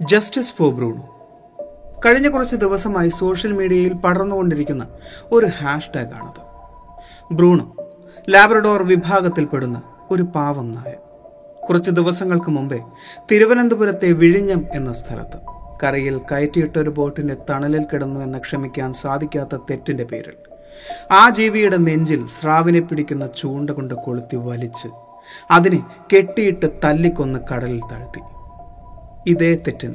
Justice for Brown കഴിഞ്ഞ കുറച്ച് ദിവസമായി സോഷ്യൽ മീഡിയയിൽ പടർന്നുകൊണ്ടിരിക്കുന്ന ഒരു ഹാഷ്ടാഗ് ആണത് ബ്രൂണോ ലാബ്രഡോർ വിഭാഗത്തിൽപ്പെടുന്ന ഒരു പാവം നായ. കുറച്ച് ദിവസങ്ങൾക്ക് മുമ്പേ തിരുവനന്തപുരത്തെ വിഴിഞ്ഞം എന്ന സ്ഥലത്ത് കരയിൽ കയറ്റിയിട്ട ഒരു ബോട്ടിന്റെ തണലിൽ കിടന്നു എന്ന് ക്ഷമിക്കാൻ സാധിക്കാത്ത തെറ്റിന്റെ പേരിൽ ആ ജീവിയുടെ നെഞ്ചിൽ സ്രാവിനെ പിടിക്കുന്ന ചൂണ്ട കൊണ്ട് കൊളുത്തി വലിച്ച് അതിനെ കെട്ടിയിട്ട് തല്ലിക്കൊന്ന് കടലിൽ താഴ്ത്തി. ഇതേ തെറ്റിന്.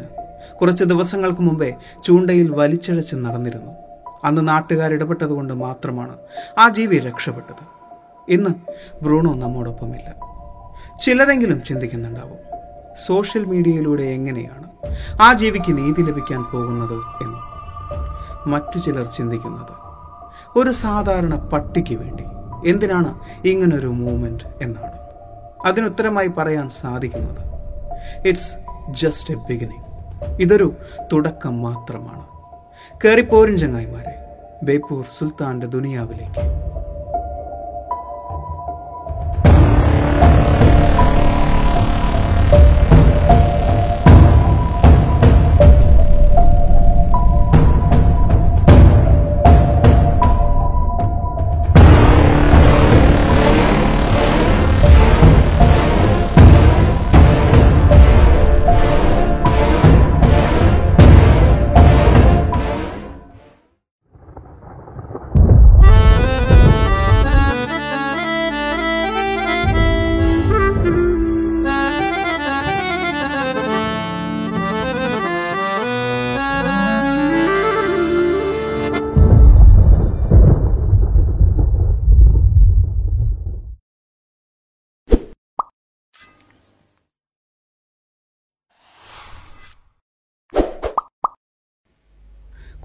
കുറച്ച് ദിവസങ്ങൾക്ക് മുമ്പേ ചൂണ്ടയിൽ വലിച്ചഴച്ച് നടന്നിരുന്നു. അന്ന് നാട്ടുകാർ ഇടപെട്ടതുകൊണ്ട് മാത്രമാണ് ആ ജീവി രക്ഷപ്പെട്ടത്. ഇന്ന് ബ്രൂണോ നമ്മോടൊപ്പമില്ല. ചിലരെങ്കിലും ചിന്തിക്കുന്നുണ്ടാവും സോഷ്യൽ മീഡിയയിലൂടെ എങ്ങനെയാണ് ആ ജീവിക്ക് നീതി ലഭിക്കാൻ പോകുന്നത് എന്ന്. മറ്റു ചിലർ ചിന്തിക്കുന്നത് ഒരു സാധാരണ പട്ടിക്ക് വേണ്ടി. എന്തിനാണ് ഇങ്ങനൊരു മൂവ്മെന്റ് എന്നാണ്. അതിനുത്തരമായി പറയാൻ സാധിക്കുന്നത് ഇറ്റ്സ് ജസ്റ്റ് എ ബിഗിനിങ് ഇതൊരു തുടക്കം മാത്രമാണ്. കയറിപ്പോരും ചങ്ങായിമാരെ ബേപ്പൂർ സുൽത്താന്റെ ദുനിയാവിലേക്ക്.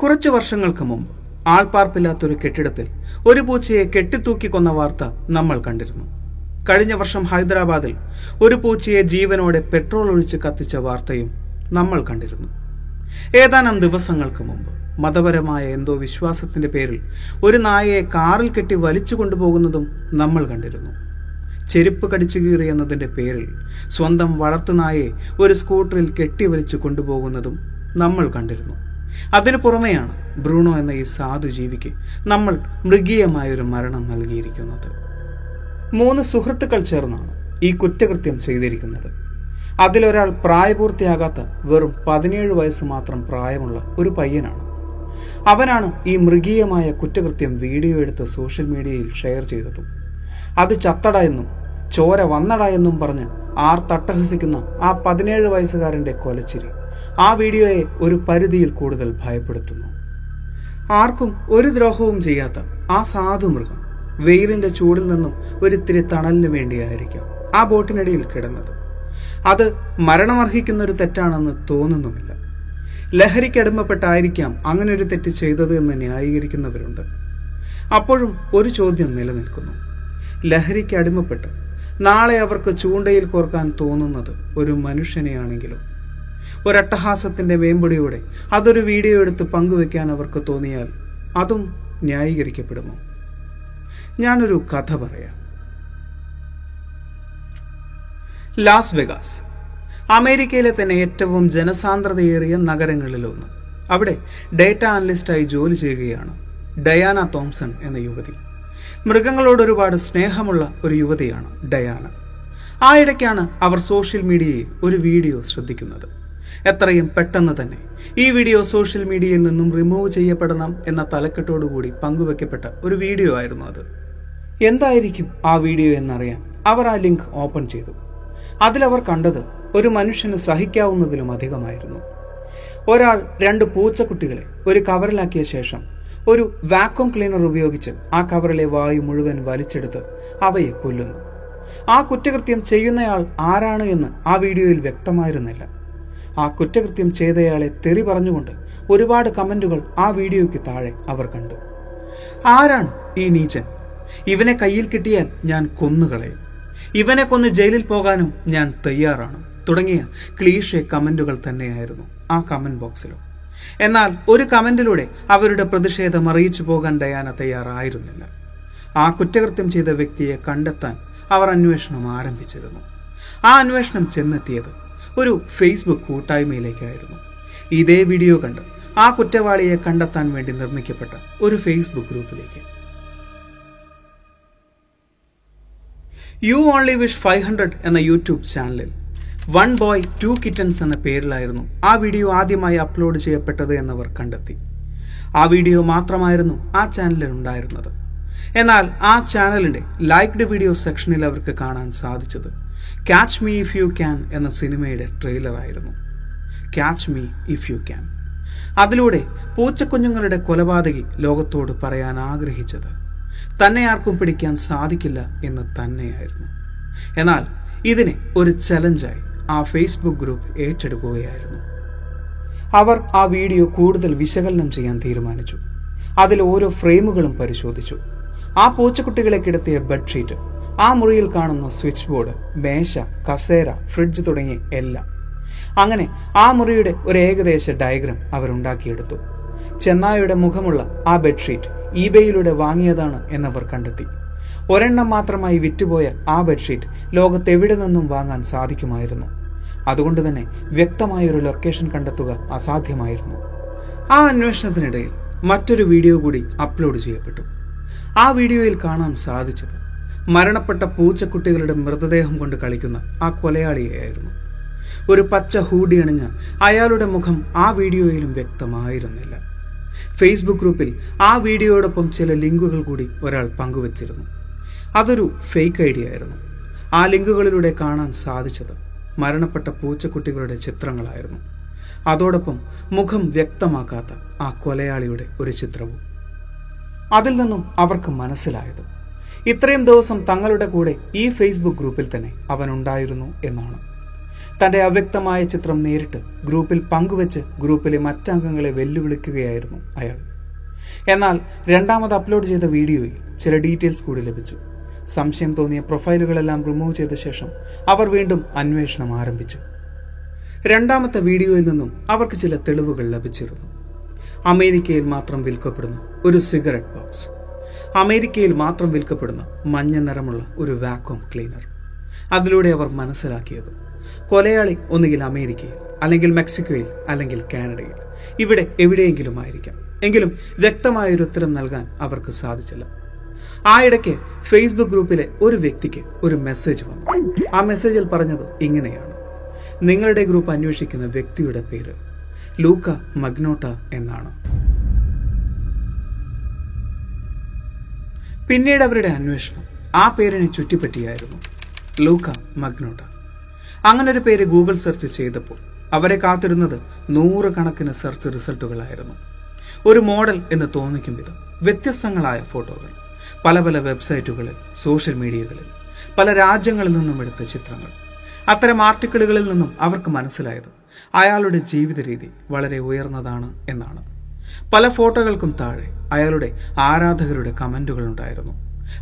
കുറച്ചു വർഷങ്ങൾക്ക് മുമ്പ് ആൾപ്പാർപ്പില്ലാത്തൊരു കെട്ടിടത്തിൽ ഒരു പൂച്ചയെ കെട്ടിത്തൂക്കി കൊന്ന വാർത്ത നമ്മൾ കണ്ടിരുന്നു. കഴിഞ്ഞ വർഷം ഹൈദരാബാദിൽ ഒരു പൂച്ചയെ ജീവനോടെ പെട്രോൾ ഒഴിച്ച് കത്തിച്ച വാർത്തയും നമ്മൾ കണ്ടിരുന്നു. ഏതാനും ദിവസങ്ങൾക്ക് മുമ്പ് മതപരമായ എന്തോ വിശ്വാസത്തിന്റെ പേരിൽ ഒരു നായയെ കാറിൽ കെട്ടി വലിച്ചു കൊണ്ടുപോകുന്നതും നമ്മൾ കണ്ടിരുന്നു. ചെരുപ്പ് കടിച്ചു കീറി എന്നതിന്റെ പേരിൽ സ്വന്തം വളർത്തുനായെ ഒരു സ്കൂട്ടറിൽ കെട്ടി വലിച്ചു കൊണ്ടുപോകുന്നതും നമ്മൾ കണ്ടിരുന്നു. അതിനു പുറമെയാണ് ബ്രൂണോ എന്ന ഈ സാധു ജീവിക്ക് നമ്മൾ മൃഗീയമായൊരു മരണം നൽകിയിരിക്കുന്നത്. മൂന്ന് സുഹൃത്തുക്കൾ ചേർന്നാണ് ഈ കുറ്റകൃത്യം ചെയ്തിരിക്കുന്നത്. അതിലൊരാൾ പ്രായപൂർത്തിയാകാത്ത വെറും പതിനേഴ് വയസ്സ് മാത്രം പ്രായമുള്ള ഒരു പയ്യനാണ്. അവനാണ് ഈ മൃഗീയമായ കുറ്റകൃത്യം വീഡിയോ എടുത്ത് സോഷ്യൽ മീഡിയയിൽ ഷെയർ ചെയ്തതും. അത് ചത്തട എന്നും ചോര വന്നട എന്നും പറഞ്ഞ് ആർ തട്ടഹസിക്കുന്ന ആ പതിനേഴ് വയസ്സുകാരന്റെ കൊലച്ചിരി. ആ വീഡിയോയെ ഒരു പരിധിയിൽ കൂടുതൽ ഭയപ്പെടുത്തുന്നു. ആർക്കും ഒരു ദ്രോഹവും ചെയ്യാത്ത ആ സാധു മൃഗം വെയിലിന്റെ ചൂടിൽ നിന്നും ഒരിത്തിരി തണലിന് വേണ്ടിയായിരിക്കാം ആ ബോട്ടിനടിയിൽ കിടന്നത്. അത് മരണമർഹിക്കുന്ന ഒരു തെറ്റാണെന്ന് തോന്നുന്നുമില്ല. ലഹരിക്കടിമപ്പെട്ടായിരിക്കാം അങ്ങനെ ഒരു തെറ്റ് ചെയ്തത് എന്ന് ന്യായീകരിക്കുന്നവരുണ്ട്. അപ്പോഴും ഒരു ചോദ്യം നിലനിൽക്കുന്നു. ലഹരിക്ക് അടിമപ്പെട്ട് നാളെ അവർക്ക് ചൂണ്ടയിൽ കോർക്കാൻ തോന്നുന്നത് ഒരു മനുഷ്യനെയാണെങ്കിലും? ഒരട്ടഹാസത്തിന്റെ വേമ്പടിയോടെ അതൊരു വീഡിയോ എടുത്ത് പങ്കുവെക്കാൻ അവർക്ക് തോന്നിയാൽ അതും ന്യായീകരിക്കപ്പെടുമോ? ഞാനൊരു കഥ പറയാം. ലാസ് വെഗാസ് അമേരിക്കയിലെ തന്നെ ഏറ്റവും ജനസാന്ദ്രതയേറിയ നഗരങ്ങളിലൊന്ന്. അവിടെ ഡേറ്റ അനലിസ്റ്റായി ജോലി ചെയ്യുകയാണ് ഡയാന തോംസൺ എന്ന യുവതി. മൃഗങ്ങളോട് ഒരുപാട് സ്നേഹമുള്ള ഒരു യുവതിയാണ് ഡയാന. ആ ഇടയ്ക്കാണ് അവർ സോഷ്യൽ മീഡിയയിൽ ഒരു വീഡിയോ ശ്രദ്ധിക്കുന്നത്. എത്രയും പെട്ടെന്ന് തന്നെ. ഈ വീഡിയോ സോഷ്യൽ മീഡിയയിൽ നിന്നും റിമൂവ് ചെയ്യപ്പെടണം എന്ന തലക്കെട്ടോടുകൂടി പങ്കുവെക്കപ്പെട്ട ഒരു വീഡിയോ ആയിരുന്നു അത്. എന്തായിരിക്കും ആ വീഡിയോ എന്നറിയാൻ അവർ ആ ലിങ്ക് ഓപ്പൺ ചെയ്തു. അതിലവർ കണ്ടത് ഒരു മനുഷ്യന് സഹിക്കാവുന്നതിലും അധികമായിരുന്നു. ഒരാൾ രണ്ട് പൂച്ചക്കുട്ടികളെ ഒരു കവറിലാക്കിയ ശേഷം ഒരു വാക്വം ക്ലീനർ ഉപയോഗിച്ച് ആ കവറിലെ വായു മുഴുവൻ വലിച്ചെടുത്ത് അവയെ കൊല്ലുന്നു. ആ കുറ്റകൃത്യം ചെയ്യുന്നയാൾ ആരാണ് എന്ന് ആ വീഡിയോയിൽ വ്യക്തമായിരുന്നില്ല. ആ കുറ്റകൃത്യം ചെയ്തയാളെ തെറി പറഞ്ഞുകൊണ്ട് ഒരുപാട് കമന്റുകൾ ആ വീഡിയോയ്ക്ക് താഴെ അവർ കണ്ടു. ആരാണ് ഈ നീചൻ? ഇവനെ കയ്യിൽ കിട്ടിയാൽ ഞാൻ കൊന്നുകളയും. ഇവനെ കൊന്ന് ജയിലിൽ പോകാനും ഞാൻ തയ്യാറാണ്. തുടങ്ങിയ ക്ലീഷെ കമന്റുകൾ തന്നെയായിരുന്നു ആ കമന്റ് ബോക്സിലും. എന്നാൽ ഒരു കമന്റിലൂടെ അവരുടെ പ്രതിഷേധം അറിയിച്ചു പോകാൻ ഡയാന തയ്യാറായിരുന്നില്ല. ആ കുറ്റകൃത്യം ചെയ്ത വ്യക്തിയെ കണ്ടെത്താൻ അവർ അന്വേഷണം ആരംഭിച്ചിരുന്നു. ആ അന്വേഷണം ചെന്നെത്തിയത് ഒരു ഫേസ്ബുക്ക് കൂട്ടായ്മയിലേക്കായിരുന്നു. ഇതേ വീഡിയോ കണ്ട് ആ കുറ്റവാളിയെ കണ്ടെത്താൻ വേണ്ടി നിർമ്മിക്കപ്പെട്ട ഒരു ഫേസ്ബുക്ക് ഗ്രൂപ്പിലേക്ക്. You only wish five hundred എന്ന യൂട്യൂബ് ചാനലിൽ വൺ ബോയ് ടു കിറ്റൻസ് എന്ന പേരിലായിരുന്നു ആ വീഡിയോ ആദ്യമായി അപ്ലോഡ് ചെയ്യപ്പെട്ടത് എന്നവർ കണ്ടെത്തി. ആ വീഡിയോ മാത്രമായിരുന്നു ആ ചാനലിൽ ഉണ്ടായിരുന്നത്. എന്നാൽ ആ ചാനലിന്റെ ലൈക്ക്ഡ് വീഡിയോ സെക്ഷനിൽ അവർക്ക് കാണാൻ സാധിച്ചത് catch me if you can എന്ന സിനിമയുടെ ട്രെയിലറായിരുന്നു. Catch me if you can അതിലൂടെ പൂച്ചക്കുഞ്ഞുങ്ങളുടെ കൊലപാതകി ലോകത്തോട് പറയാൻ ആഗ്രഹിച്ചത്. തന്നെ ആർക്കും പിടിക്കാൻ സാധിക്കില്ല എന്ന് തന്നെയായിരുന്നു. എന്നാൽ ഇതിനെ ഒരു ചലഞ്ചായി ആ ഫേസ്ബുക്ക് ഗ്രൂപ്പ് ഏറ്റെടുക്കുകയായിരുന്നു. അവർ ആ വീഡിയോ കൂടുതൽ വിശകലനം ചെയ്യാൻ തീരുമാനിച്ചു. അതിൽ ഓരോ ഫ്രെയിമുകളും പരിശോധിച്ചു. ആ പൂച്ചക്കുട്ടികളെ കിടത്തിയ ബെഡ്ഷീറ്റ് ആ മുറിയിൽ കാണുന്ന സ്വിച്ച് ബോർഡ് മേശ കസേര ഫ്രിഡ്ജ് തുടങ്ങി എല്ലാം. അങ്ങനെ ആ മുറിയുടെ ഒരു ഏകദേശ ഡയഗ്രാം അവരുണ്ടാക്കിയെടുത്തു ചെന്നായുടെ മുഖമുള്ള ആ ബെഡ്ഷീറ്റ് ഈബേയിലൂടെ വാങ്ങിയതാണ് എന്നവർ കണ്ടെത്തി. ഒരെണ്ണം മാത്രമായി വിറ്റുപോയ ആ ബെഡ്ഷീറ്റ് ലോകത്തെവിടെ നിന്നും വാങ്ങാൻ സാധിക്കുമായിരുന്നു. അതുകൊണ്ട് തന്നെ വ്യക്തമായൊരു ലൊക്കേഷൻ കണ്ടെത്തുക അസാധ്യമായിരുന്നു. ആ അന്വേഷണത്തിനിടയിൽ മറ്റൊരു വീഡിയോ കൂടി അപ്ലോഡ് ചെയ്യപ്പെട്ടു. ആ വീഡിയോയിൽ കാണാൻ സാധിച്ചത് മരണപ്പെട്ട പൂച്ചക്കുട്ടികളുടെ മൃതദേഹം കൊണ്ട് കളിക്കുന്ന ആ കൊലയാളിയായിരുന്നു. ഒരു പച്ച ഹൂഡി അണിഞ്ഞ അയാളുടെ മുഖം ആ വീഡിയോയിലും വ്യക്തമായിരുന്നില്ല. ഫേസ്ബുക്ക് ഗ്രൂപ്പിൽ ആ വീഡിയോയോടൊപ്പം ചില ലിങ്കുകൾ കൂടി ഒരാൾ പങ്കുവച്ചിരുന്നു. അതൊരു ഫേക്ക് ഐഡിയ ആയിരുന്നു. ആ ലിങ്കുകളിലൂടെ കാണാൻ സാധിച്ചത് മരണപ്പെട്ട പൂച്ചക്കുട്ടികളുടെ ചിത്രങ്ങളായിരുന്നു. അതോടൊപ്പം മുഖം വ്യക്തമാക്കാത്ത ആ കൊലയാളിയുടെ ഒരു ചിത്രവും. അതിൽ നിന്നും അവർക്ക് മനസ്സിലായത് ഇത്രയും ദിവസം തങ്ങളുടെ കൂടെ ഈ ഫേസ്ബുക്ക് ഗ്രൂപ്പിൽ തന്നെ അവൻ ഉണ്ടായിരുന്നു എന്നാണ്. തന്റെ അവ്യക്തമായ ചിത്രം നേരിട്ട് ഗ്രൂപ്പിൽ പങ്കുവച്ച് ഗ്രൂപ്പിലെ മറ്റംഗങ്ങളെ വെല്ലുവിളിക്കുകയായിരുന്നു അയാൾ. എന്നാൽ രണ്ടാമത് അപ്ലോഡ് ചെയ്ത വീഡിയോയിൽ ചില ഡീറ്റെയിൽസ് കൂടി ലഭിച്ചു. സംശയം തോന്നിയ പ്രൊഫൈലുകളെല്ലാം റിമൂവ് ചെയ്ത ശേഷം അവർ വീണ്ടും അന്വേഷണം ആരംഭിച്ചു. രണ്ടാമത്തെ വീഡിയോയിൽ നിന്നും അവർക്ക് ചില തെളിവുകൾ ലഭിച്ചിരുന്നു. അമേരിക്കയിൽ മാത്രം വിൽക്കപ്പെടുന്ന ഒരു സിഗരറ്റ് ബോക്സ്. അമേരിക്കയിൽ മാത്രം വിൽക്കപ്പെടുന്ന മഞ്ഞ നിറമുള്ള ഒരു വാക്വം ക്ലീനർ അതിലൂടെ അവർ മനസ്സിലാക്കിയത് കൊലയാളി ഒന്നുകിൽ അമേരിക്കയിൽ അല്ലെങ്കിൽ മെക്സിക്കോയിൽ അല്ലെങ്കിൽ കാനഡയിൽ. ഇവിടെ എവിടെയെങ്കിലും ആയിരിക്കാം എങ്കിലും വ്യക്തമായൊരു ഉത്തരം നൽകാൻ അവർക്ക് സാധിച്ചില്ല. ആ ഇടയ്ക്ക് ഫേസ്ബുക്ക് ഗ്രൂപ്പിലെ ഒരു വ്യക്തിക്ക് ഒരു മെസ്സേജ് വന്നു. ആ മെസ്സേജിൽ പറഞ്ഞത് ഇങ്ങനെയാണ്. നിങ്ങളുടെ ഗ്രൂപ്പ് അന്വേഷിക്കുന്ന വ്യക്തിയുടെ പേര് ലൂക്ക മഗ്നോട്ട എന്നാണ്. പിന്നീട് അവരുടെ അന്വേഷണം. ആ പേരിനെ ചുറ്റിപ്പറ്റിയായിരുന്നു ലൂക്ക മഗ്നോട്ട. അങ്ങനെ ഒരു പേര് ഗൂഗിൾ സെർച്ച് ചെയ്തപ്പോൾ അവരെ കാത്തിരുന്നത് നൂറുകണക്കിന് സെർച്ച് റിസൾട്ടുകളായിരുന്നു. ഒരു മോഡൽ എന്ന് തോന്നിക്കും വിധം വ്യത്യസ്തങ്ങളായ ഫോട്ടോകൾ. പല പല വെബ്സൈറ്റുകളിൽ സോഷ്യൽ മീഡിയകളിൽ പല രാജ്യങ്ങളിൽ നിന്നും എടുത്ത ചിത്രങ്ങൾ. അത്തരം ആർട്ടിക്കിളുകളിൽ നിന്നും അവർക്ക് മനസ്സിലായത് അയാളുടെ ജീവിത രീതി വളരെ ഉയർന്നതാണ് എന്നാണ്. പല ഫോട്ടോകൾക്കും താഴെ അയാളുടെ ആരാധകരുടെ കമന്റുകൾ ഉണ്ടായിരുന്നു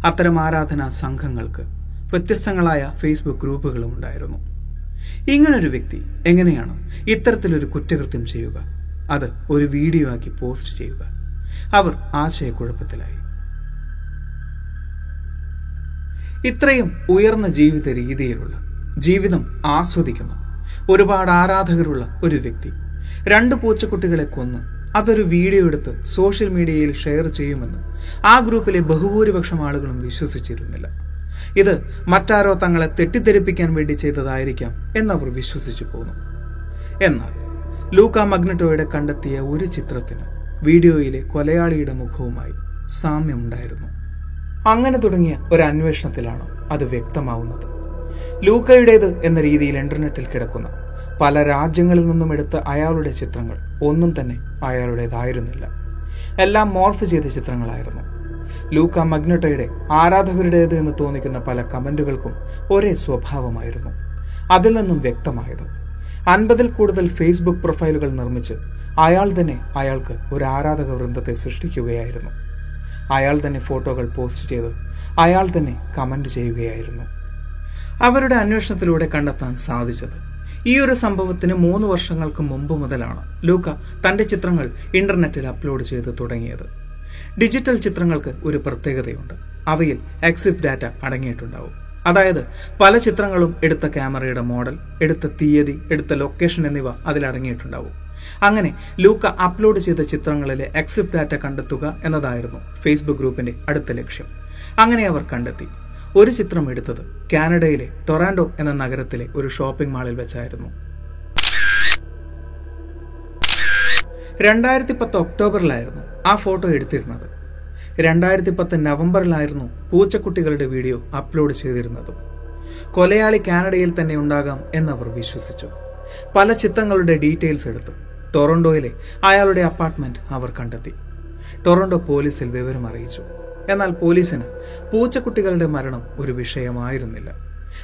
അത്തരം ആരാധനാ സംഘങ്ങൾക്ക് വ്യത്യസ്തങ്ങളായ ഫേസ്ബുക്ക് ഗ്രൂപ്പുകളും ഉണ്ടായിരുന്നു. ഇങ്ങനൊരു വ്യക്തി എങ്ങനെയാണ് ഇത്തരത്തിലൊരു കുറ്റകൃത്യം ചെയ്യുക? അത് ഒരു വീഡിയോ ആക്കി പോസ്റ്റ് ചെയ്യുക. അവർ ആശയക്കുഴപ്പത്തിലായി. ഇത്രയും ഉയർന്ന ജീവിത രീതിയിലുള്ള ജീവിതം ആസ്വദിക്കുന്ന ഒരുപാട് ആരാധകരുള്ള ഒരു വ്യക്തി രണ്ട് പൂച്ചക്കുട്ടികളെ കൊന്ന് അതൊരു വീഡിയോ എടുത്ത് സോഷ്യൽ മീഡിയയിൽ ഷെയർ ചെയ്യുമെന്ന് ആ ഗ്രൂപ്പിലെ ബഹുഭൂരിപക്ഷം ആളുകളും വിശ്വസിച്ചിരുന്നില്ല. ഇത് മറ്റാരോ തങ്ങളെ തെറ്റിദ്ധരിപ്പിക്കാൻ വേണ്ടി ചെയ്തതായിരിക്കാം എന്നവർ വിശ്വസിച്ചു പോന്നു. എന്നാൽ ലൂക്ക മഗ്നറ്റോയുടെ കണ്ടെത്തിയ ഒരു ചിത്രത്തിന് വീഡിയോയിലെ കൊലയാളിയുടെ മുഖവുമായി സാമ്യമുണ്ടായിരുന്നു. അങ്ങനെ തുടങ്ങിയ ഒരു അന്വേഷണത്തിലാണ് അത് വ്യക്തമാവുന്നത്. ലൂക്കയുടേത് എന്ന രീതിയിൽ ഇന്റർനെറ്റിൽ കിടക്കുന്ന പല രാജ്യങ്ങളിൽ നിന്നും എടുത്ത അയാളുടെ ചിത്രങ്ങൾ ഒന്നും തന്നെ അയാളുടേതായിരുന്നില്ല. എല്ലാം മോർഫ് ചെയ്ത ചിത്രങ്ങളായിരുന്നു. ലൂക്ക മഗ്നട്ടയുടെ ആരാധകരുടേത് എന്ന് തോന്നിക്കുന്ന പല കമന്റുകൾക്കും ഒരേ സ്വഭാവമായിരുന്നു. അതിൽ നിന്നും വ്യക്തമായത് അൻപതിൽ കൂടുതൽ ഫേസ്ബുക്ക് പ്രൊഫൈലുകൾ നിർമ്മിച്ച് അയാൾ തന്നെ അയാൾക്ക് ഒരു ആരാധക വൃന്ദത്തെ സൃഷ്ടിക്കുകയായിരുന്നു. അയാൾ തന്നെ ഫോട്ടോകൾ പോസ്റ്റ് ചെയ്ത് അയാൾ തന്നെ കമന്റ് ചെയ്യുകയായിരുന്നു. അവരുടെ അന്വേഷണത്തിലൂടെ കണ്ടെത്താൻ സാധിച്ചത് ഈ ഒരു സംഭവത്തിന് മൂന്ന് വർഷങ്ങൾക്ക് മുമ്പ് മുതലാണ് ലൂക്ക തന്റെ ചിത്രങ്ങൾ ഇന്റർനെറ്റിൽ അപ്ലോഡ് ചെയ്ത് തുടങ്ങിയത്. ഡിജിറ്റൽ ചിത്രങ്ങൾക്ക് ഒരു പ്രത്യേകതയുണ്ട്. അവയിൽ എക്സിഫ് ഡാറ്റ അടങ്ങിയിട്ടുണ്ടാവും. അതായത് പല ചിത്രങ്ങളും എടുത്ത ക്യാമറയുടെ മോഡൽ എടുത്ത തീയതി എടുത്ത ലൊക്കേഷൻ എന്നിവ അതിലടങ്ങിയിട്ടുണ്ടാവും അങ്ങനെ ലൂക്ക അപ്ലോഡ് ചെയ്ത ചിത്രങ്ങളിലെ എക്സിഫ് ഡാറ്റ കണ്ടെത്തുക എന്നതായിരുന്നു ഫേസ്ബുക്ക് ഗ്രൂപ്പിന്റെ അടുത്ത ലക്ഷ്യം. അങ്ങനെ അവർ കണ്ടെത്തി. ഒരു ചിത്രം എടുത്തത് കാനഡയിലെ ടൊറാൻഡോ എന്ന നഗരത്തിലെ ഒരു ഷോപ്പിംഗ് മാളിൽ വെച്ചായിരുന്നു. രണ്ടായിരത്തി പത്ത് ഒക്ടോബറിലായിരുന്നു ആ ഫോട്ടോ എടുത്തിരുന്നത്. രണ്ടായിരത്തി പത്ത് നവംബറിലായിരുന്നു പൂച്ചക്കുട്ടികളുടെ വീഡിയോ അപ്ലോഡ് ചെയ്തിരുന്നതും. കൊലയാളി കാനഡയിൽ തന്നെ ഉണ്ടാകാം എന്നവർ വിശ്വസിച്ചു. പല ചിത്രങ്ങളുടെ ഡീറ്റെയിൽസ് എടുത്തു ടൊറന്റോയിലെ അയാളുടെ അപ്പാർട്ട്മെന്റ് അവർ കണ്ടെത്തി. ടൊറന്റോ പോലീസിൽ വിവരം അറിയിച്ചു. എന്നാൽ പോലീസിന് പൂച്ചക്കുട്ടികളുടെ മരണം ഒരു വിഷയമായിരുന്നില്ല.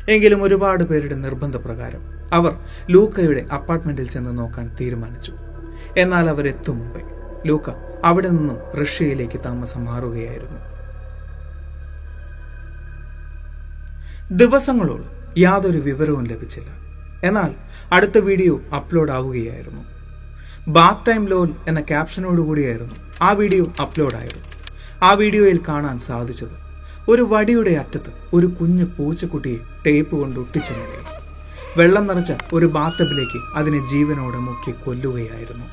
എങ്കിലും ഒരുപാട് പേരുടെ നിർബന്ധപ്രകാരം അവർ ലൂക്കയുടെ അപ്പാർട്ട്മെന്റിൽ ചെന്ന് നോക്കാൻ തീരുമാനിച്ചു. എന്നാൽ അവരെത്തും മുമ്പേ ലൂക്ക അവിടെ നിന്നും റഷ്യയിലേക്ക് താമസം മാറുകയായിരുന്നു ദിവസങ്ങളോളം യാതൊരു വിവരവും ലഭിച്ചില്ല. എന്നാൽ അടുത്ത വീഡിയോ അപ്ലോഡ് ആവുകയായിരുന്നു ബാത്ത് ടൈം ലോൽ എന്ന ക്യാപ്ഷനോടുകൂടിയായിരുന്നു ആ വീഡിയോ അപ്ലോഡ് ആയത് ആ വീഡിയോയിൽ കാണാൻ സാധിച്ചത് ഒരു വടിയുടെ അറ്റത്ത് ഒരു കുഞ്ഞു പൂച്ചക്കുട്ടിയെ ടേപ്പ് കൊണ്ട് ഒട്ടിച്ച നിലയിൽ വെള്ളം നിറച്ച ഒരു ബാത്തബിലേക്ക് അതിനെ ജീവനോടെ മുക്കി കൊല്ലുകയായിരുന്നു.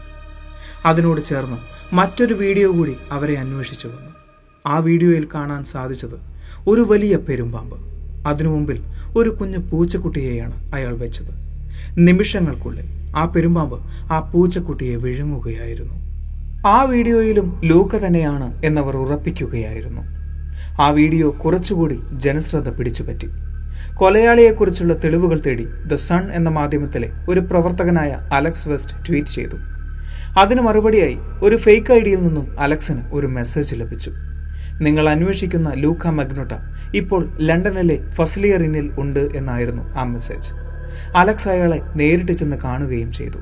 അതിനോട് ചേർന്ന് മറ്റൊരു വീഡിയോ കൂടി അവരെ അന്വേഷിച്ചു വന്നു. ആ വീഡിയോയിൽ കാണാൻ സാധിച്ചത് ഒരു വലിയ പെരുമ്പാമ്പ്. അതിനു മുമ്പിൽ ഒരു കുഞ്ഞു പൂച്ചക്കുട്ടിയെയാണ് അയാൾ വെച്ചത്. നിമിഷങ്ങൾക്കുള്ളിൽ ആ പെരുമ്പാമ്പ് ആ പൂച്ചക്കുട്ടിയെ വിഴുങ്ങുകയായിരുന്നു. ആ വീഡിയോയിലും ലൂക്ക തന്നെയാണ് എന്നവർ ഉറപ്പിക്കുകയായിരുന്നു. ആ വീഡിയോ കുറച്ചുകൂടി ജനശ്രദ്ധ പിടിച്ചുപറ്റി. കൊലയാളിയെക്കുറിച്ചുള്ള തെളിവുകൾ തേടി ദ സൺ എന്ന മാധ്യമത്തിലെ ഒരു പ്രവർത്തകനായ അലക്സ് വെസ്റ്റ് ട്വീറ്റ് ചെയ്തു. അതിന് മറുപടിയായി ഒരു ഫേക്ക് ഐ ഡിയിൽ നിന്നും അലക്സിന് ഒരു മെസ്സേജ് ലഭിച്ചു. നിങ്ങൾ അന്വേഷിക്കുന്ന ലൂക്ക മഗ്നോട്ട ഇപ്പോൾ ലണ്ടനിലെ ഫസ്ലിയർ ഇന്നിൽ ഉണ്ട് എന്നായിരുന്നു ആ മെസ്സേജ്. അലക്സ് അയാളെ നേരിട്ട് ചെന്ന് കാണുകയും ചെയ്തു.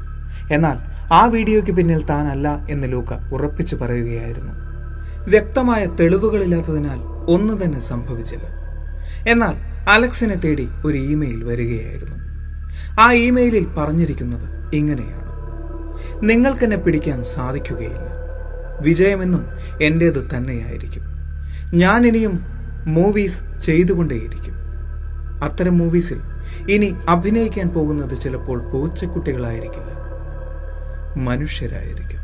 എന്നാൽ ആ വീഡിയോയ്ക്ക് പിന്നിൽ താനല്ല എന്ന് ലൂക്ക ഉറപ്പിച്ചു പറയുകയായിരുന്നു. വ്യക്തമായ തെളിവുകളില്ലാത്തതിനാൽ ഒന്നു തന്നെ സംഭവിച്ചില്ല. എന്നാൽ അലക്സിനെ തേടി ഒരു ഇമെയിൽ വരികയായിരുന്നു. ആ ഇമെയിലിൽ പറഞ്ഞിരിക്കുന്നത് ഇങ്ങനെയാണ്. നിങ്ങൾക്കെന്നെ പിടിക്കാൻ സാധിക്കുകയില്ല. വിജയമെന്നും എന്റേത് തന്നെയായിരിക്കും. ഞാൻ ഇനിയും മൂവീസ് ചെയ്തുകൊണ്ടേയിരിക്കും. അത്തരം മൂവീസിൽ ഇനി അഭിനയിക്കാൻ പോകുന്നത് ചിലപ്പോൾ പൂച്ചക്കുട്ടികളായിരിക്കില്ല. മനുഷ്യരായിരിക്കും.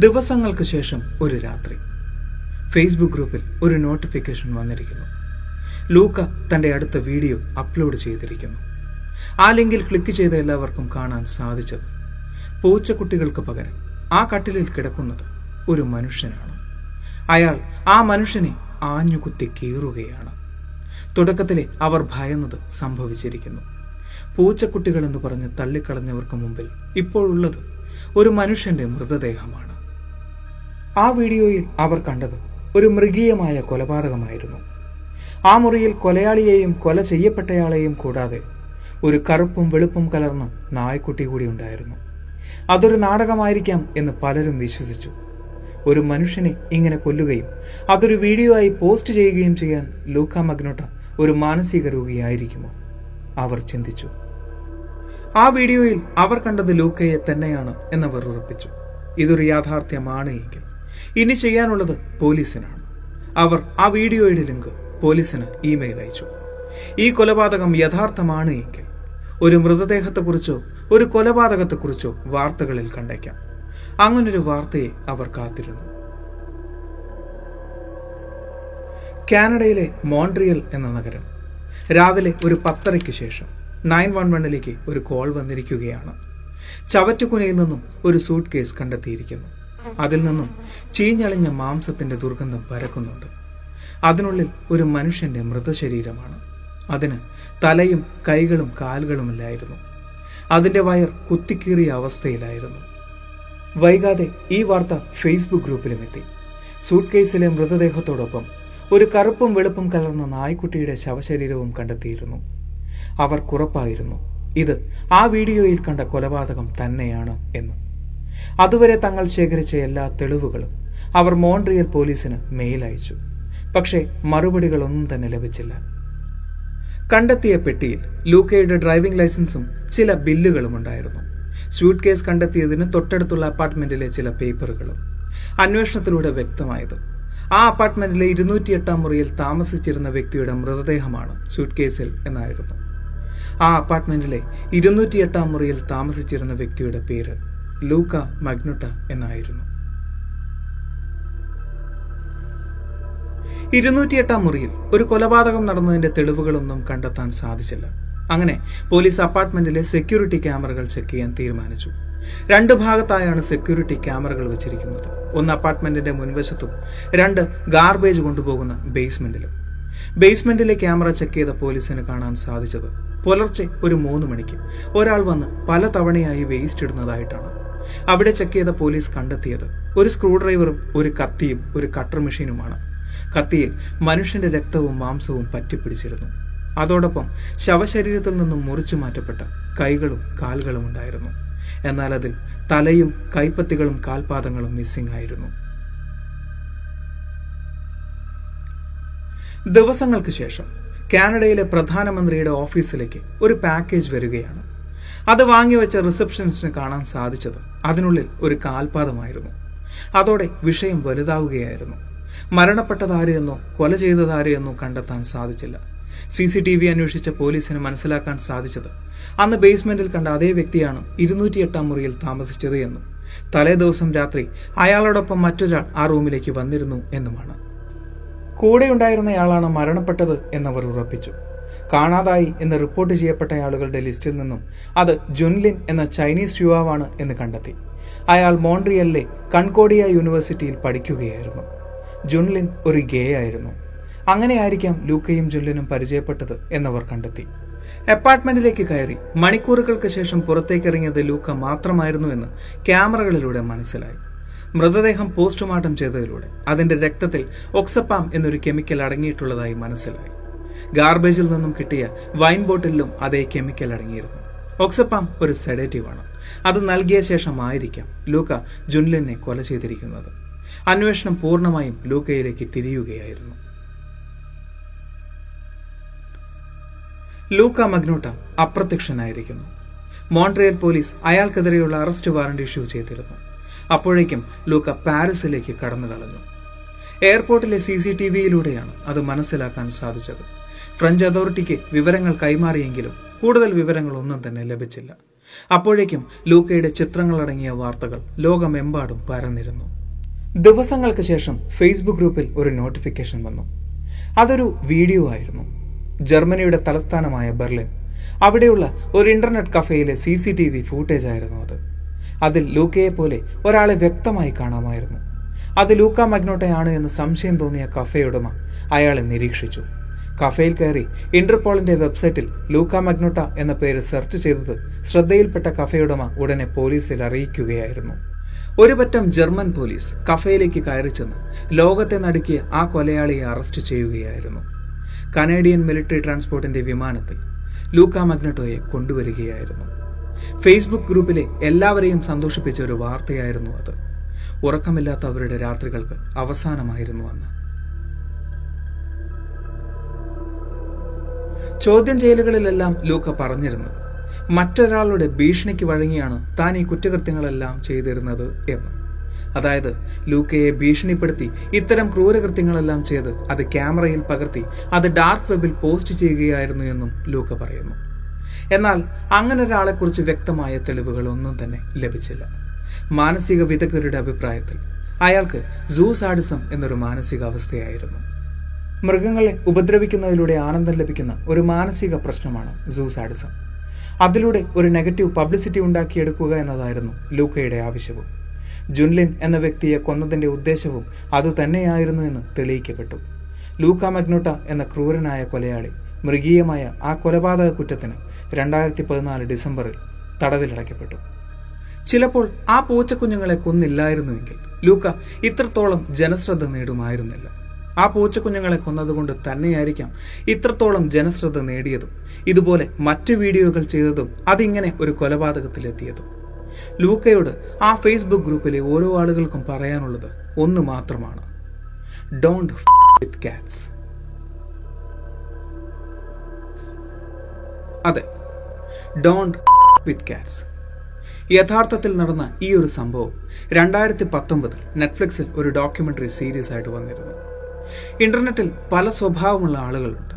ദിവസങ്ങൾക്ക് ശേഷം ഒരു രാത്രി ഫേസ്ബുക്ക് ഗ്രൂപ്പിൽ ഒരു നോട്ടിഫിക്കേഷൻ വന്നിരിക്കുന്നു. ലൂക്ക തന്റെ അടുത്ത വീഡിയോ അപ്ലോഡ് ചെയ്തിരിക്കുന്നു. ആ ലിങ്കിൽ ക്ലിക്ക് ചെയ്ത എല്ലാവർക്കും കാണാൻ സാധിച്ചത് പൂച്ചക്കുട്ടികൾക്ക് പകരം ആ കട്ടിലിൽ കിടക്കുന്നത് ഒരു മനുഷ്യനാണ്. അയാൾ ആ മനുഷ്യനെ ആഞ്ഞുകുത്തി കീറുകയാണ്. തുടക്കത്തിലെ അവർ ഭയന്നത് സംഭവിച്ചിരിക്കുന്നു. പൂച്ചക്കുട്ടികൾ എന്ന് പറഞ്ഞ് തള്ളിക്കളഞ്ഞവർക്ക് മുമ്പിൽ ഇപ്പോഴുള്ളത് ഒരു മനുഷ്യന്റെ മൃതദേഹമാണ്. ആ വീഡിയോയിൽ അവർ കണ്ടത് ഒരു മൃഗീയമായ കൊലപാതകമായിരുന്നു. ആ മുറിയിൽ കൊലയാളിയെയും കൊല ചെയ്യപ്പെട്ടയാളെയും കൂടാതെ ഒരു കറുപ്പും വെളുപ്പും കലർന്ന നായ്ക്കുട്ടി കൂടി ഉണ്ടായിരുന്നു. അതൊരു നാടകമായിരിക്കാം എന്ന് പലരും വിശ്വസിച്ചു. ഒരു മനുഷ്യനെ ഇങ്ങനെ കൊല്ലുകയും അതൊരു വീഡിയോ ആയി പോസ്റ്റ് ചെയ്യുകയും ചെയ്യാൻ ലൂക്ക മഗ്നോട്ട ഒരു മാനസിക രോഗിയായിരിക്കുമോ? അവർ ചിന്തിച്ചു. ആ വീഡിയോയിൽ അവർ കണ്ടത് ലൂക്കയെ തന്നെയാണ് എന്നവർ ഉറപ്പിച്ചു. ഇതൊരു യാഥാർത്ഥ്യമാണ് എങ്കിൽ. ഇനി ചെയ്യാനുള്ളത് പോലീസിനാണ്. അവർ ആ വീഡിയോയുടെ ലിങ്ക് പോലീസിന് ഇമെയിൽ അയച്ചു. ഈ കൊലപാതകം യഥാർത്ഥമാണ് എങ്കിൽ. ഒരു മൃതദേഹത്തെക്കുറിച്ചോ ഒരു കൊലപാതകത്തെക്കുറിച്ചോ വാർത്തകളിൽ കണ്ടേക്കാം. അങ്ങനൊരു വാർത്തയെ അവർ കാത്തിരുന്നു. കാനഡയിലെ മോൺട്രിയൽ എന്ന നഗരം. രാവിലെ ഒരു പത്തരയ്ക്ക് ശേഷം. നയൻ വൺ വണ്ണിലേക്ക് ഒരു കോൾ വന്നിരിക്കുകയാണ്. ചവറ്റുകുനയിൽ നിന്നും ഒരു സൂട്ട് കേസ് കണ്ടെത്തിയിരിക്കുന്നു. അതിൽ നിന്നും ചീഞ്ഞളിഞ്ഞ മാംസത്തിന്റെ ദുർഗന്ധം പരക്കുന്നുണ്ട്. അതിനുള്ളിൽ ഒരു മനുഷ്യന്റെ മൃതശരീരമാണ്. അതിന് തലയും കൈകളും കാലുകളുമില്ലായിരുന്നു അതിന്റെ വയർ കുത്തിക്കീറിയ അവസ്ഥയിലായിരുന്നു. വൈകാതെ ഈ വാർത്ത ഫേസ്ബുക്ക് ഗ്രൂപ്പിലും എത്തി സൂട്ട് കേസിലെ മൃതദേഹത്തോടൊപ്പം ഒരു കറുപ്പും വെളുപ്പും കലർന്ന നായ്ക്കുട്ടിയുടെ ശവശരീരവും കണ്ടെത്തിയിരുന്നു. അവർ കുറപ്പായിരുന്നു. ഇത് ആ വീഡിയോയിൽ കണ്ട കൊലപാതകം തന്നെയാണ് എന്ന്. അതുവരെ തങ്ങൾ ശേഖരിച്ച എല്ലാ തെളിവുകളും അവർ മോൺട്രിയൽ പോലീസിന് മെയിൽ അയച്ചു. പക്ഷേ മറുപടികളൊന്നും തന്നെ ലഭിച്ചില്ല. കണ്ടെത്തിയ പെട്ടിയിൽ ലൂക്കയുടെ ഡ്രൈവിംഗ് ലൈസൻസും ചില ബില്ലുകളും ഉണ്ടായിരുന്നു. സ്യൂട്ട് കേസ് കണ്ടെത്തിയതിന് തൊട്ടടുത്തുള്ള അപ്പാർട്ട്മെന്റിലെ ചില പേപ്പറുകളും. അന്വേഷണത്തിലൂടെ വ്യക്തമായത് ആ അപ്പാർട്ട്മെന്റിലെ ഇരുന്നൂറ്റി എട്ടാം മുറിയിൽ താമസിച്ചിരുന്ന വ്യക്തിയുടെ മൃതദേഹമാണ് സ്യൂട്ട് കേസിൽ എന്നായിരുന്നു. ആ അപ്പാർട്ട്മെന്റിലെ ഇരുന്നൂറ്റി എട്ടാം മുറിയിൽ താമസിച്ചിരുന്ന വ്യക്തിയുടെ പേര് ലൂക്ക മഗ്നുട്ട എന്നായിരുന്നു. ഇരുന്നൂറ്റിയെട്ടാം മുറിയിൽ ഒരു കൊലപാതകം നടന്നതിന്റെ തെളിവുകളൊന്നും കണ്ടെത്താൻ സാധിച്ചില്ല. അങ്ങനെ പോലീസ് അപ്പാർട്ട്മെന്റിലെ സെക്യൂരിറ്റി ക്യാമറകൾ ചെക്ക് ചെയ്യാൻ തീരുമാനിച്ചു. രണ്ട് ഭാഗത്തായാണ് സെക്യൂരിറ്റി ക്യാമറകൾ വെച്ചിരിക്കുന്നത്. ഒന്ന് അപ്പാർട്ട്മെന്റിന്റെ മുൻവശത്തും രണ്ട് ഗാർബേജ് കൊണ്ടുപോകുന്ന ബേസ്മെന്റിലും. ബേസ്മെന്റിലെ ക്യാമറ ചെക്ക് ചെയ്ത പോലീസിന് കാണാൻ സാധിച്ചത് പുലർച്ചെ ഒരു മൂന്ന് മണിക്ക് ഒരാൾ വന്ന് പല തവണയായി വേസ്റ്റ് ഇടുന്നതായിട്ടാണ്. അവിടെ ചെക്ക് ചെയ്ത പോലീസ് കണ്ടെത്തിയത് ഒരു സ്ക്രൂ ഡ്രൈവറും ഒരു കത്തിയും ഒരു കട്ടർ മെഷീനുമാണ് കത്തിയിൽ മനുഷ്യന്റെ രക്തവും മാംസവും പറ്റിപ്പിടിച്ചിരുന്നു. അതോടൊപ്പം ശവശരീരത്തിൽ നിന്നും മുറിച്ചു മാറ്റപ്പെട്ട കൈകളും കാലുകളും ഉണ്ടായിരുന്നു. എന്നാൽ അതിൽ തലയും കൈപ്പത്തികളും കാൽപാദങ്ങളും മിസ്സിംഗ് ആയിരുന്നു. ദിവസങ്ങൾക്ക് ശേഷം കാനഡയിലെ പ്രധാനമന്ത്രിയുടെ ഓഫീസിലേക്ക് ഒരു പാക്കേജ് വരികയാണ്. അത് വാങ്ങിവെച്ച റിസപ്ഷനിസ്റ്റിന് കാണാൻ സാധിച്ചത് അതിനുള്ളിൽ ഒരു കാൽപാദമായിരുന്നു. അതോടെ വിഷയം വലുതാവുകയായിരുന്നു. മരണപ്പെട്ടതാര് എന്നോ കൊല ചെയ്തതാര് എന്നോ കണ്ടെത്താൻ സാധിച്ചില്ല. സി സി ടി വി അന്വേഷിച്ച പോലീസിന് മനസ്സിലാക്കാൻ സാധിച്ചത് അന്ന് ബേസ്മെന്റിൽ കണ്ട അതേ വ്യക്തിയാണ് ഇരുന്നൂറ്റിയെട്ടാം മുറിയിൽ താമസിച്ചത് എന്നും തലേദിവസം രാത്രി അയാളോടൊപ്പം മറ്റൊരാൾ ആ റൂമിലേക്ക് വന്നിരുന്നു എന്നുമാണ്. കൂടെയുണ്ടായിരുന്നയാളാണ് മരണപ്പെട്ടത് എന്നവർ ഉറപ്പിച്ചു. കാണാതായി എന്ന് റിപ്പോർട്ട് ചെയ്യപ്പെട്ട ആളുകളുടെ ലിസ്റ്റിൽ നിന്നും അത് ജുൻലിൻ എന്ന ചൈനീസ് യുവാവാണ് എന്ന് കണ്ടെത്തി. അയാൾ മോൺട്രിയലിലെ കൺകോഡിയ യൂണിവേഴ്സിറ്റിയിൽ പഠിക്കുകയായിരുന്നു. ജുൻലിൻ ഒരു ഗേ ആയിരുന്നു. അങ്ങനെയായിരിക്കാം ലൂക്കയും ജുൻലിനും പരിചയപ്പെട്ടത് എന്നവർ കണ്ടെത്തി. അപ്പാർട്ട്മെന്റിലേക്ക് കയറി മണിക്കൂറുകൾക്ക് ശേഷം പുറത്തേക്കിറങ്ങിയത് ലൂക്ക മാത്രമായിരുന്നു എന്ന് ക്യാമറകളിലൂടെ മനസ്സിലായി. മൃതദേഹം പോസ്റ്റ്മോർട്ടം ചെയ്തതിലൂടെ അതിന്റെ രക്തത്തിൽ ഒക്സപ്പാം എന്നൊരു കെമിക്കൽ അടങ്ങിയിട്ടുള്ളതായി മനസ്സിലായി. ഗാർബേജിൽ നിന്നും കിട്ടിയ വൈൻ ബോട്ടിലും അതേ കെമിക്കൽ അടങ്ങിയിരുന്നു. ഒക്സപ്പാം ഒരു സെഡേറ്റീവ് ആണ് അത് നൽകിയ ശേഷമായിരിക്കാം ലൂക്ക ജുൻലിനെ കൊല ചെയ്തിരിക്കുന്നത്. അന്വേഷണം പൂർണമായും ലൂക്കയിലേക്ക് തിരിയുകയായിരുന്നു. ലൂക്ക മഗ്നോട്ട അപ്രത്യക്ഷനായിരിക്കുന്നു. മോൺട്രിയൽ പോലീസ് അയാൾക്കെതിരെയുള്ള അറസ്റ്റ് വാറണ്ട് ഇഷ്യൂ ചെയ്തിരുന്നു. അപ്പോഴേക്കും ലൂക്ക പാരീസിലേക്ക് കടന്നു കളഞ്ഞു. എയർപോർട്ടിലെ സി സി ടി വിയിലൂടെയാണ് അത് മനസ്സിലാക്കാൻ സാധിച്ചത്. ഫ്രഞ്ച് അതോറിറ്റിക്ക് വിവരങ്ങൾ കൈമാറിയെങ്കിലും കൂടുതൽ വിവരങ്ങളൊന്നും തന്നെ ലഭിച്ചില്ല. അപ്പോഴേക്കും ലൂക്കയുടെ ചിത്രങ്ങളടങ്ങിയ വാർത്തകൾ ലോകമെമ്പാടും പരന്നിരുന്നു. ദിവസങ്ങൾക്ക് ശേഷം ഫേസ്ബുക്ക് ഗ്രൂപ്പിൽ ഒരു നോട്ടിഫിക്കേഷൻ വന്നു. അതൊരു വീഡിയോ ആയിരുന്നു. ജർമ്മനിയുടെ തലസ്ഥാനമായ ബെർലിൻ. അവിടെയുള്ള ഒരു internet കഫേയിലെ C C T V footage ആയിരുന്നു അത്. അതിൽ ലൂക്കയെ പോലെ ഒരാളെ വ്യക്തമായി കാണാമായിരുന്നു. അത് ലൂക്ക മഗ്നോട്ടയാണ് എന്ന് സംശയം തോന്നിയ കഫേയുടമ അയാളെ നിരീക്ഷിച്ചു. കഫേയിൽ കയറി ഇന്റർപോളിന്റെ വെബ്സൈറ്റിൽ ലൂക്ക മഗ്നോട്ട എന്ന പേര് സെർച്ച് ചെയ്തത് ശ്രദ്ധയിൽപ്പെട്ട കഫേയുടമ ഉടനെ പോലീസിൽ അറിയിക്കുകയായിരുന്നു. ഒരു പറ്റം ജർമ്മൻ പോലീസ് കഫേയിലേക്ക് കയറി ചെന്ന് ലോകത്തെ നടുക്കിയ ആ കൊലയാളിയെ അറസ്റ്റ് ചെയ്യുകയായിരുന്നു. കനേഡിയൻ മിലിറ്ററി ട്രാൻസ്പോർട്ടിന്റെ വിമാനത്തിൽ ലൂക്ക മഗ്നോട്ടോയെ കൊണ്ടുവരികയായിരുന്നു. ഫേസ്ബുക്ക് ഗ്രൂപ്പിലെ എല്ലാവരെയും സന്തോഷിപ്പിച്ച ഒരു വാർത്തയായിരുന്നു അത്. ഉറക്കമില്ലാത്ത അവരുടെ രാത്രികൾക്ക് അവസാനമായിരുന്നു അന്ന്. ചോദ്യം ചെയ്യലുകളിലെല്ലാം ലൂക്ക പറഞ്ഞിരുന്നത് മറ്റൊരാളുടെ ഭീഷണിക്ക് വഴങ്ങിയാണ് താൻ ഈ കുറ്റകൃത്യങ്ങളെല്ലാം ചെയ്തിരുന്നത് എന്ന്. അതായത് ലൂക്കയെ ഭീഷണിപ്പെടുത്തി ഇത്തരം ക്രൂരകൃത്യങ്ങളെല്ലാം ചെയ്ത് അത് ക്യാമറയിൽ പകർത്തി അത് ഡാർക്ക് വെബിൽ പോസ്റ്റ് ചെയ്യുകയായിരുന്നു എന്നും ലൂക്ക പറയുന്നു. എന്നാൽ അങ്ങനെ ഒരാളെക്കുറിച്ച് വ്യക്തമായ തെളിവുകളൊന്നും തന്നെ ലഭിച്ചില്ല. മാനസിക വിദഗ്ധരുടെ അഭിപ്രായത്തിൽ അയാൾക്ക് സൂസാഡിസം എന്നൊരു മാനസികാവസ്ഥയായിരുന്നു. മൃഗങ്ങളെ ഉപദ്രവിക്കുന്നതിലൂടെ ആനന്ദം ലഭിക്കുന്ന ഒരു മാനസിക പ്രശ്നമാണ് സൂസാഡിസം അതിലൂടെ ഒരു നെഗറ്റീവ് പബ്ലിസിറ്റി ഉണ്ടാക്കിയെടുക്കുക എന്നതായിരുന്നു ലൂക്കയുടെ ആവശ്യവും. ജുൻലിൻ എന്ന വ്യക്തിയെ കൊന്നതിന്റെ ഉദ്ദേശവും അതുതന്നെയായിരുന്നു എന്ന് തെളിയിക്കപ്പെട്ടു. ലൂക്ക മഗ്നോട്ട എന്ന ക്രൂരനായ കൊലയാളി മൃഗീയമായ ആ കൊലപാതക കുറ്റത്തിന് രണ്ടായിരത്തി പതിനാല് ഡിസംബറിൽ തടവിലടയ്ക്കപ്പെട്ടു. ചിലപ്പോൾ ആ പൂച്ചക്കുഞ്ഞുങ്ങളെ കൊന്നില്ലായിരുന്നുവെങ്കിൽ ലൂക്ക ഇത്രത്തോളം ജനശ്രദ്ധ നേടുമായിരുന്നില്ല. ആ പൂച്ചക്കുഞ്ഞുങ്ങളെ കൊന്നതുകൊണ്ട് തന്നെയായിരിക്കാം ഇത്രത്തോളം ജനശ്രദ്ധ നേടിയതും ഇതുപോലെ മറ്റു വീഡിയോകൾ ചെയ്തതും അതിങ്ങനെ ഒരു കൊലപാതകത്തിലെത്തിയതും. ലൂക്കയോട് ആ ഫേസ്ബുക്ക് ഗ്രൂപ്പിലെ ഓരോ ആളുകൾക്കും പറയാനുള്ളത് ഒന്ന് മാത്രമാണ്. ഡോണ്ട് വിത്ത് കാറ്റ്സ് അതെ ഡോണ്ട് വിത്ത് കാറ്റ്സ് യഥാർത്ഥത്തിൽ നടന്ന ഈ ഒരു സംഭവം രണ്ടായിരത്തി പത്തൊമ്പതിൽ നെറ്റ്ഫ്ലിക്സിൽ ഒരു ഡോക്യുമെന്ററി സീരീസ് ആയിട്ട് വന്നിരുന്നു. ഇന്റർനെറ്റിൽ പല സ്വഭാവമുള്ള ആളുകളുണ്ട്.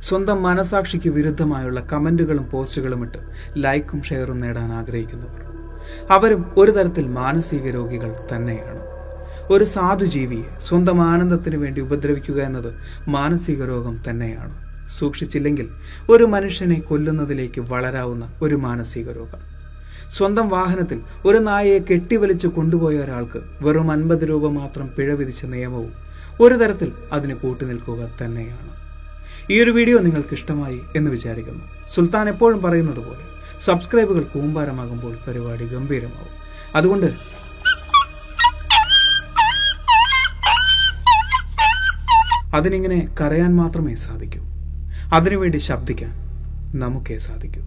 സ്വന്തം മനസാക്ഷിക്ക് വിരുദ്ധമായുള്ള കമന്റുകളും പോസ്റ്റുകളും ഇട്ട് ലൈക്കും ഷെയറും നേടാൻ ആഗ്രഹിക്കുന്നവർ. അവരും ഒരു തരത്തിൽ മാനസിക രോഗികൾ തന്നെയാണ്. ഒരു സാധുജീവിയെ സ്വന്തം ആനന്ദത്തിന് വേണ്ടി ഉപദ്രവിക്കുക എന്നത് മാനസിക രോഗം തന്നെയാണ്. സൂക്ഷിച്ചില്ലെങ്കിൽ ഒരു മനുഷ്യനെ കൊല്ലുന്നതിലേക്ക് വളരാവുന്ന ഒരു മാനസിക രോഗം. സ്വന്തം വാഹനത്തിൽ ഒരു നായയെ കെട്ടിവലിച്ച് കൊണ്ടുപോയ ഒരാൾക്ക് വെറും അൻപത് രൂപ മാത്രം പിഴ വിധിച്ച നിയമവും ഒരു തരത്തിൽ അതിന് കൂട്ടുനിൽക്കുക തന്നെയാണ്. ഈ ഒരു വീഡിയോ നിങ്ങൾക്ക് ഇഷ്ടമായി എന്ന് വിചാരിക്കുന്നു. സുൽത്താൻ എപ്പോഴും പറയുന്നത് പോലെ സബ്സ്ക്രൈബുകൾ കൂമ്പാരമാകുമ്പോൾ പരിപാടി ഗംഭീരമാവും. അതുകൊണ്ട് അതിനിങ്ങനെ കരയാൻ മാത്രമേ സാധിക്കൂ. അതിനുവേണ്ടി ശബ്ദിക്കാൻ നമുക്കേ സാധിക്കൂ.